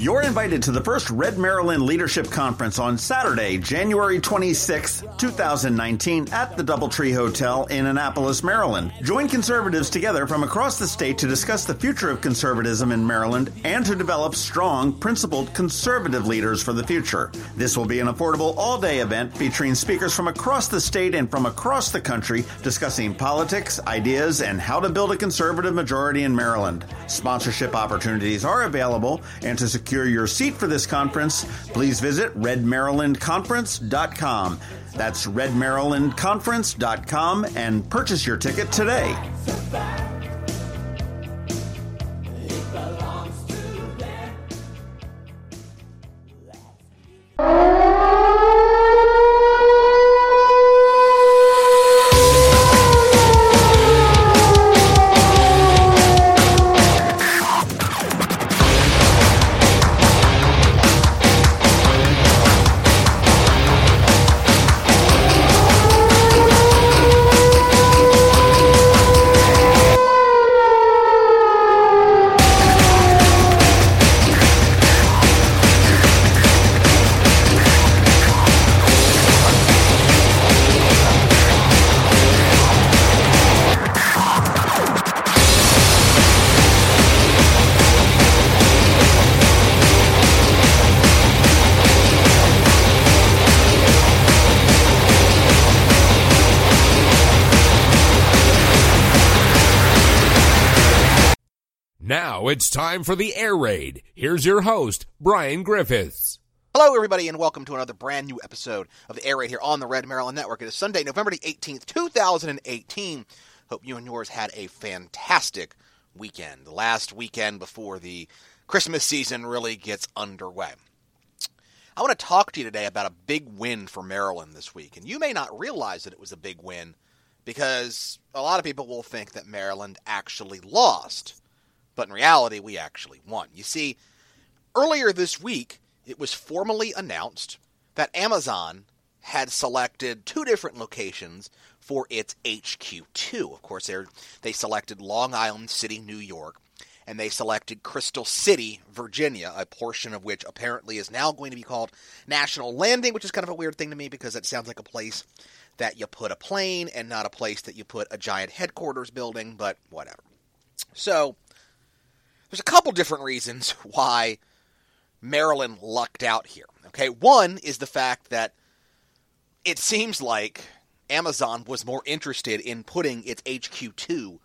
You're invited to the first Red Maryland Leadership Conference on Saturday, January 26, 2019, at the Doubletree Hotel in Annapolis, Maryland. Join conservatives together from across the state to discuss the future of conservatism in Maryland and to develop strong, principled conservative leaders for the future. This will be an affordable all day event featuring speakers from across the state and from across the country discussing politics, ideas, and how to build a conservative majority in Maryland. Sponsorship opportunities are available, and to secure secure your seat for this conference, please visit redmarylandconference.com. That's redmarylandconference.com and purchase your ticket today. It's time for the air raid. Here's your host, Brian Griffiths. Hello, everybody, and welcome to another brand new episode of the Air Raid here on the Red Maryland Network. It is Sunday, November the 18th, 2018. Hope you and yours had a fantastic weekend, the last weekend before the Christmas season really gets underway. I want to talk to you today about a big win for Maryland this week, and you may not realize that it was a big win because a lot of people will think that Maryland actually lost but in reality, we actually won. You see, earlier this week, it was formally announced that Amazon had selected two different locations for its HQ2. Of course, they selected Long Island City, New York, and they selected Crystal City, Virginia, a portion of which apparently is now going to be called National Landing, which is kind of a weird thing to me because it sounds like a place that you put a plane and not a place that you put a giant headquarters building, but whatever. So, there's a couple different reasons why Maryland lucked out here. Okay, one is the fact that it seems like Amazon was more interested in putting its HQ2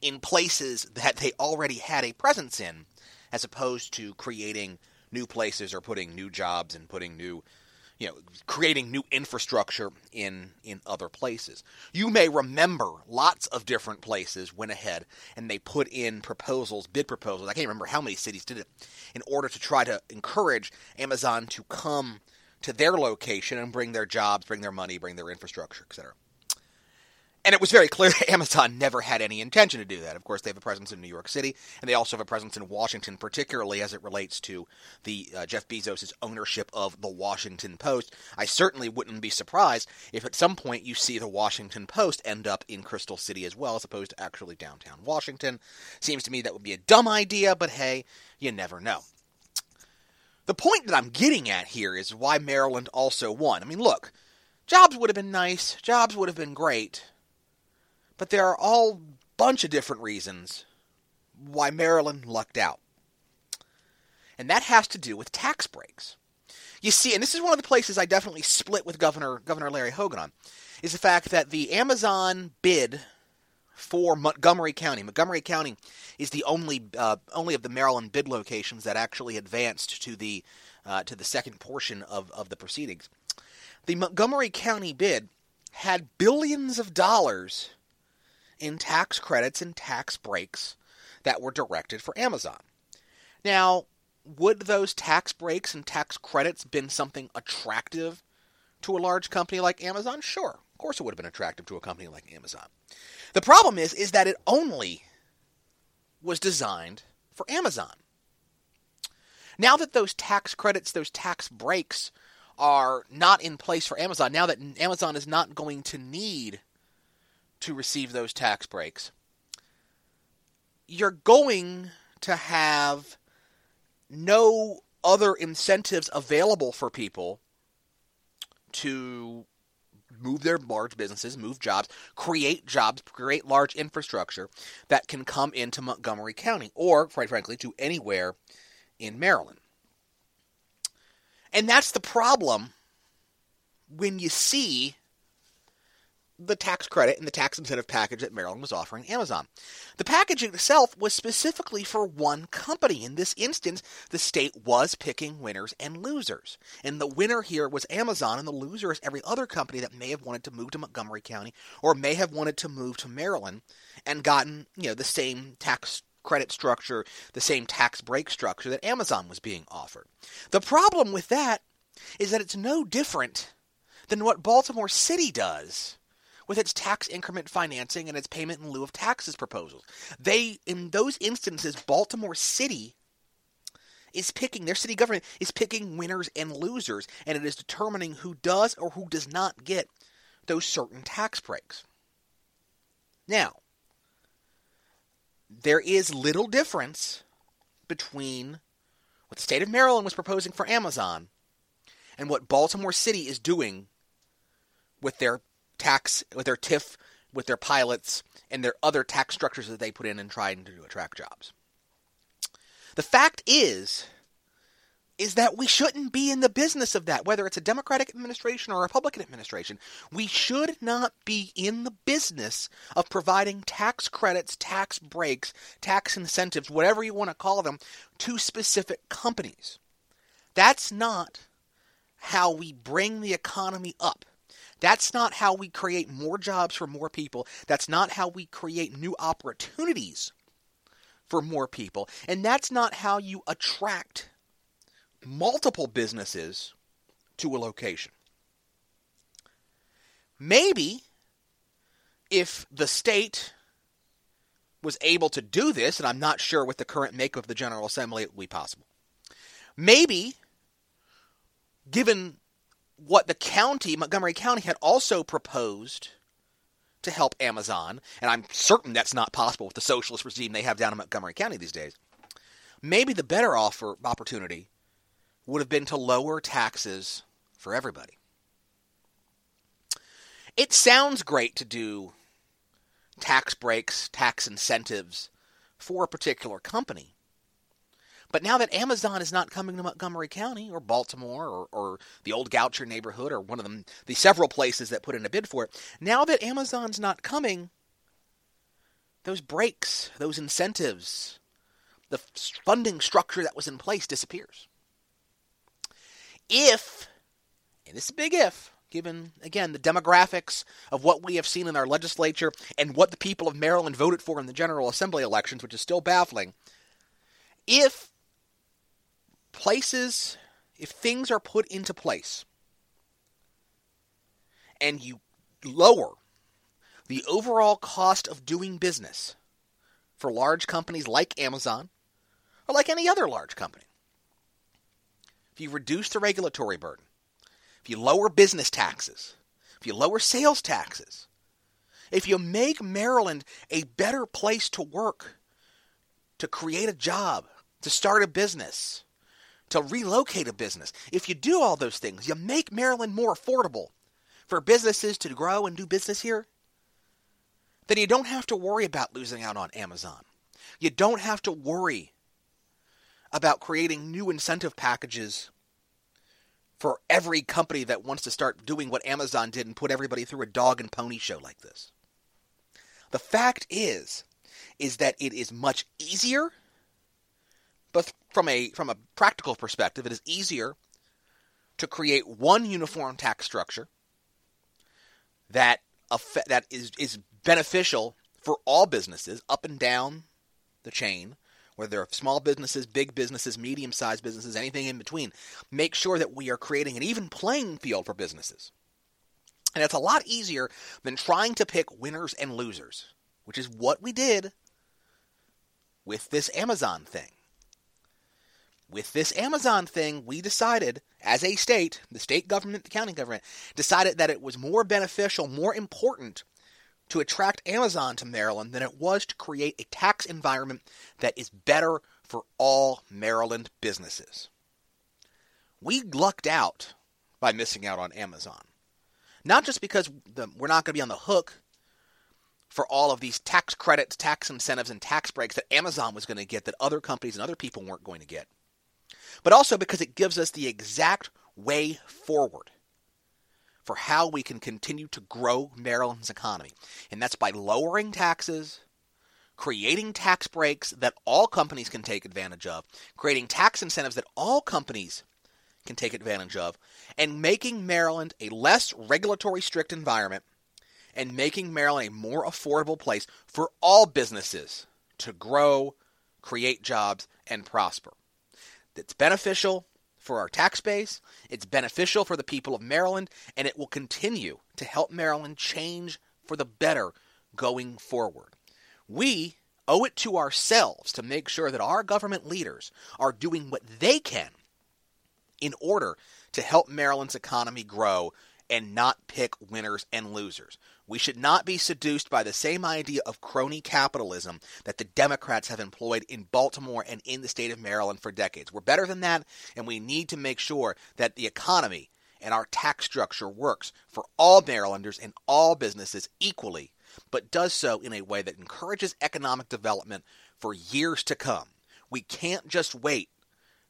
in places that they already had a presence in, as opposed to creating new places or putting new jobs and putting new you know, creating new infrastructure in in other places. You may remember lots of different places went ahead and they put in proposals, bid proposals. I can't remember how many cities did it in order to try to encourage Amazon to come to their location and bring their jobs, bring their money, bring their infrastructure, etc. And it was very clear that Amazon never had any intention to do that. Of course, they have a presence in New York City, and they also have a presence in Washington, particularly as it relates to the uh, Jeff Bezos' ownership of the Washington Post. I certainly wouldn't be surprised if at some point you see the Washington Post end up in Crystal City as well, as opposed to actually downtown Washington. Seems to me that would be a dumb idea, but hey, you never know. The point that I'm getting at here is why Maryland also won. I mean, look, jobs would have been nice, jobs would have been great but there are all bunch of different reasons why Maryland lucked out. And that has to do with tax breaks. You see, and this is one of the places I definitely split with Governor Governor Larry Hogan on, is the fact that the Amazon bid for Montgomery County. Montgomery County is the only uh, only of the Maryland bid locations that actually advanced to the uh, to the second portion of, of the proceedings. The Montgomery County bid had billions of dollars in tax credits and tax breaks that were directed for Amazon. Now, would those tax breaks and tax credits been something attractive to a large company like Amazon? Sure. Of course it would have been attractive to a company like Amazon. The problem is is that it only was designed for Amazon. Now that those tax credits, those tax breaks are not in place for Amazon, now that Amazon is not going to need to receive those tax breaks, you're going to have no other incentives available for people to move their large businesses, move jobs, create jobs, create large infrastructure that can come into Montgomery County or, quite frankly, to anywhere in Maryland. And that's the problem when you see the tax credit and the tax incentive package that Maryland was offering Amazon. The package itself was specifically for one company. In this instance, the state was picking winners and losers. And the winner here was Amazon, and the loser is every other company that may have wanted to move to Montgomery County or may have wanted to move to Maryland and gotten, you know, the same tax credit structure, the same tax break structure that Amazon was being offered. The problem with that is that it's no different than what Baltimore City does with its tax increment financing and its payment in lieu of taxes proposals. They, in those instances, Baltimore City is picking, their city government is picking winners and losers, and it is determining who does or who does not get those certain tax breaks. Now, there is little difference between what the state of Maryland was proposing for Amazon and what Baltimore City is doing with their tax, with their TIF, with their pilots, and their other tax structures that they put in and trying to attract jobs. The fact is, is that we shouldn't be in the business of that, whether it's a Democratic administration or a Republican administration. We should not be in the business of providing tax credits, tax breaks, tax incentives, whatever you want to call them, to specific companies. That's not how we bring the economy up. That's not how we create more jobs for more people. That's not how we create new opportunities for more people. And that's not how you attract multiple businesses to a location. Maybe if the state was able to do this, and I'm not sure with the current make of the General Assembly it would be possible. Maybe, given what the county, Montgomery County, had also proposed to help Amazon, and I'm certain that's not possible with the socialist regime they have down in Montgomery County these days. Maybe the better offer opportunity would have been to lower taxes for everybody. It sounds great to do tax breaks, tax incentives for a particular company. But now that Amazon is not coming to Montgomery County or Baltimore or, or the old Goucher neighborhood or one of them, the several places that put in a bid for it, now that Amazon's not coming, those breaks, those incentives, the funding structure that was in place disappears. If, and this is a big if, given, again, the demographics of what we have seen in our legislature and what the people of Maryland voted for in the General Assembly elections, which is still baffling, if places, if things are put into place and you lower the overall cost of doing business for large companies like Amazon or like any other large company, if you reduce the regulatory burden, if you lower business taxes, if you lower sales taxes, if you make Maryland a better place to work, to create a job, to start a business, to relocate a business. If you do all those things, you make Maryland more affordable for businesses to grow and do business here, then you don't have to worry about losing out on Amazon. You don't have to worry about creating new incentive packages for every company that wants to start doing what Amazon did and put everybody through a dog and pony show like this. The fact is is that it is much easier but from a from a practical perspective, it is easier to create one uniform tax structure that that is is beneficial for all businesses up and down the chain, whether they're small businesses, big businesses, medium-sized businesses, anything in between. Make sure that we are creating an even playing field for businesses. And it's a lot easier than trying to pick winners and losers, which is what we did with this Amazon thing with this Amazon thing, we decided, as a state, the state government, the county government, decided that it was more beneficial, more important to attract Amazon to Maryland than it was to create a tax environment that is better for all Maryland businesses. we lucked out by missing out on Amazon. Not just because the, we're not going to be on the hook for all of these tax credits, tax incentives, and tax breaks that Amazon was going to get that other companies and other people weren't going to get, but also because it gives us the exact way forward for how we can continue to grow Maryland's economy. And that's by lowering taxes, creating tax breaks that all companies can take advantage of, creating tax incentives that all companies can take advantage of, and making Maryland a less regulatory strict environment and making Maryland a more affordable place for all businesses to grow, create jobs, and prosper. It's beneficial for our tax base, it's beneficial for the people of Maryland, and it will continue to help Maryland change for the better going forward. We owe it to ourselves to make sure that our government leaders are doing what they can in order to help Maryland's economy grow and not pick winners and losers. We should not be seduced by the same idea of crony capitalism that the Democrats have employed in Baltimore and in the state of Maryland for decades. We're better than that, and we need to make sure that the economy and our tax structure works for all Marylanders and all businesses equally, but does so in a way that encourages economic development for years to come. We can't just wait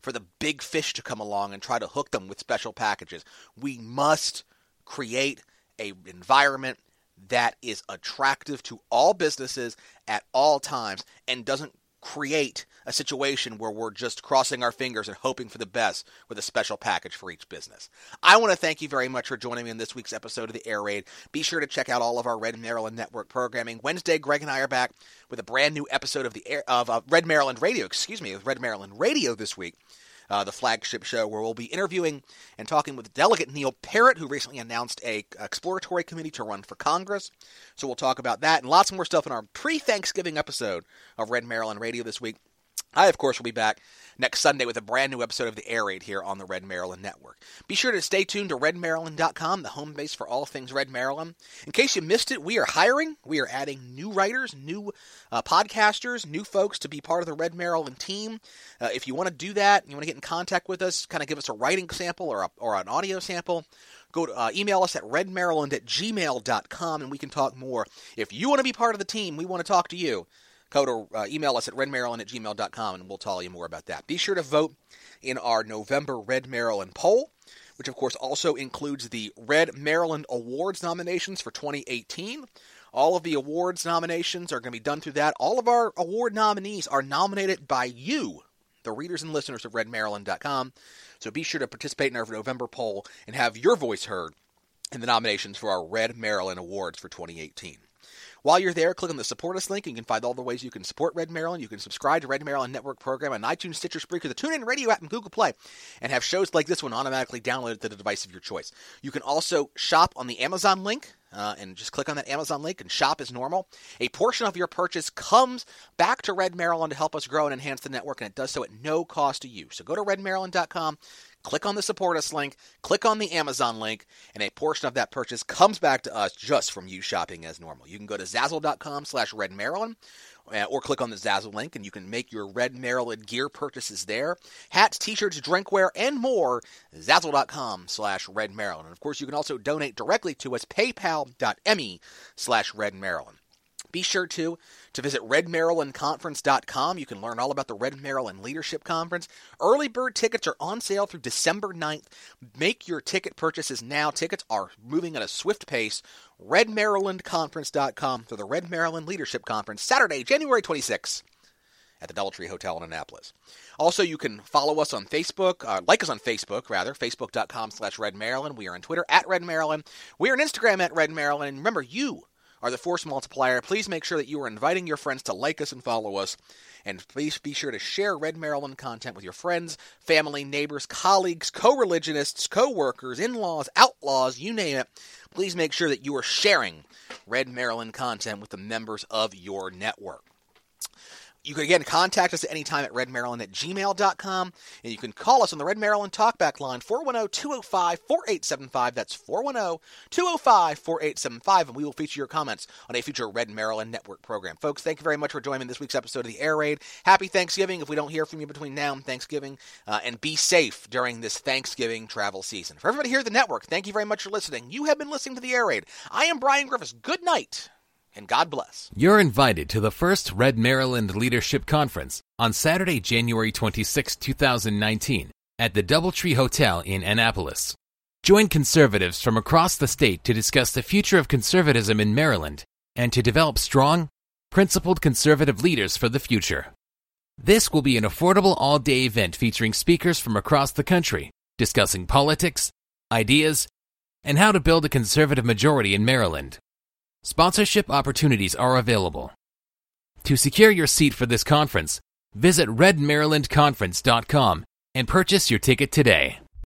for the big fish to come along and try to hook them with special packages. We must create a environment that is attractive to all businesses at all times and doesn't create a situation where we're just crossing our fingers and hoping for the best with a special package for each business. I want to thank you very much for joining me in this week's episode of the Air Raid. Be sure to check out all of our Red Maryland Network programming. Wednesday, Greg and I are back with a brand new episode of the Air, of uh, Red Maryland Radio. Excuse me, of Red Maryland Radio this week uh, the flagship show, where we'll be interviewing and talking with Delegate Neil Parrott, who recently announced a exploratory committee to run for Congress. So we'll talk about that and lots more stuff in our pre-Thanksgiving episode of Red Maryland Radio this week. I, of course, will be back next Sunday with a brand new episode of the Air Raid here on the Red Maryland Network. Be sure to stay tuned to redmaryland.com, the home base for all things Red Maryland. In case you missed it, we are hiring. We are adding new writers, new uh, podcasters, new folks to be part of the Red Maryland team. Uh, if you want to do that, you want to get in contact with us, kind of give us a writing sample or, a, or an audio sample, go to uh, email us at redmaryland at gmail.com and we can talk more. If you want to be part of the team, we want to talk to you go to uh, email us at redmaryland at gmail.com and we'll tell you more about that. Be sure to vote in our November Red Maryland poll, which of course also includes the Red Maryland Awards nominations for 2018. All of the awards nominations are going to be done through that. All of our award nominees are nominated by you, the readers and listeners of redmaryland.com. So be sure to participate in our November poll and have your voice heard in the nominations for our Red Maryland Awards for 2018. While you're there, click on the Support Us link. And you can find all the ways you can support Red Maryland. You can subscribe to Red Maryland Network program on iTunes, Stitcher, Spreaker, the TuneIn Radio app, and Google Play, and have shows like this one automatically downloaded to the device of your choice. You can also shop on the Amazon link. Uh, and just click on that Amazon link and shop as normal. A portion of your purchase comes back to Red Maryland to help us grow and enhance the network, and it does so at no cost to you. So go to redmaryland.com, click on the support us link, click on the Amazon link, and a portion of that purchase comes back to us just from you shopping as normal. You can go to zazzle.com slash redmaryland uh, or click on the Zazzle link and you can make your Red Maryland gear purchases there. Hats, t-shirts, drinkware, and more. Zazzle.com slash Red Maryland. And of course, you can also donate directly to us, paypal.me slash Red Maryland. Be sure to to visit redmarylandconference.com. You can learn all about the Red Maryland Leadership Conference. Early bird tickets are on sale through December 9th. Make your ticket purchases now. Tickets are moving at a swift pace. redmarylandconference.com for the Red Maryland Leadership Conference, Saturday, January 26th at the Doubletree Hotel in Annapolis. Also, you can follow us on Facebook, uh, like us on Facebook, rather, facebook.com slash Red Maryland. We are on Twitter at Red Maryland. We are on Instagram at Red Maryland. And remember, you are the force multiplier. Please make sure that you are inviting your friends to like us and follow us. And please be sure to share Red Maryland content with your friends, family, neighbors, colleagues, co religionists, co workers, in laws, outlaws, you name it. Please make sure that you are sharing Red Maryland content with the members of your network. You can again contact us at any time at redmaryland at gmail.com. And you can call us on the Red Maryland Talkback line, 410 205 4875. That's 410 205 4875. And we will feature your comments on a future Red Maryland Network program. Folks, thank you very much for joining this week's episode of the Air Raid. Happy Thanksgiving if we don't hear from you between now and Thanksgiving. Uh, and be safe during this Thanksgiving travel season. For everybody here at the network, thank you very much for listening. You have been listening to the Air Raid. I am Brian Griffiths. Good night and God bless. You're invited to the first Red Maryland Leadership Conference on Saturday, January 26, 2019, at the Doubletree Hotel in Annapolis. Join conservatives from across the state to discuss the future of conservatism in Maryland and to develop strong, principled conservative leaders for the future. This will be an affordable all day event featuring speakers from across the country discussing politics, ideas, and how to build a conservative majority in Maryland. Sponsorship opportunities are available. To secure your seat for this conference, visit redmarylandconference.com and purchase your ticket today.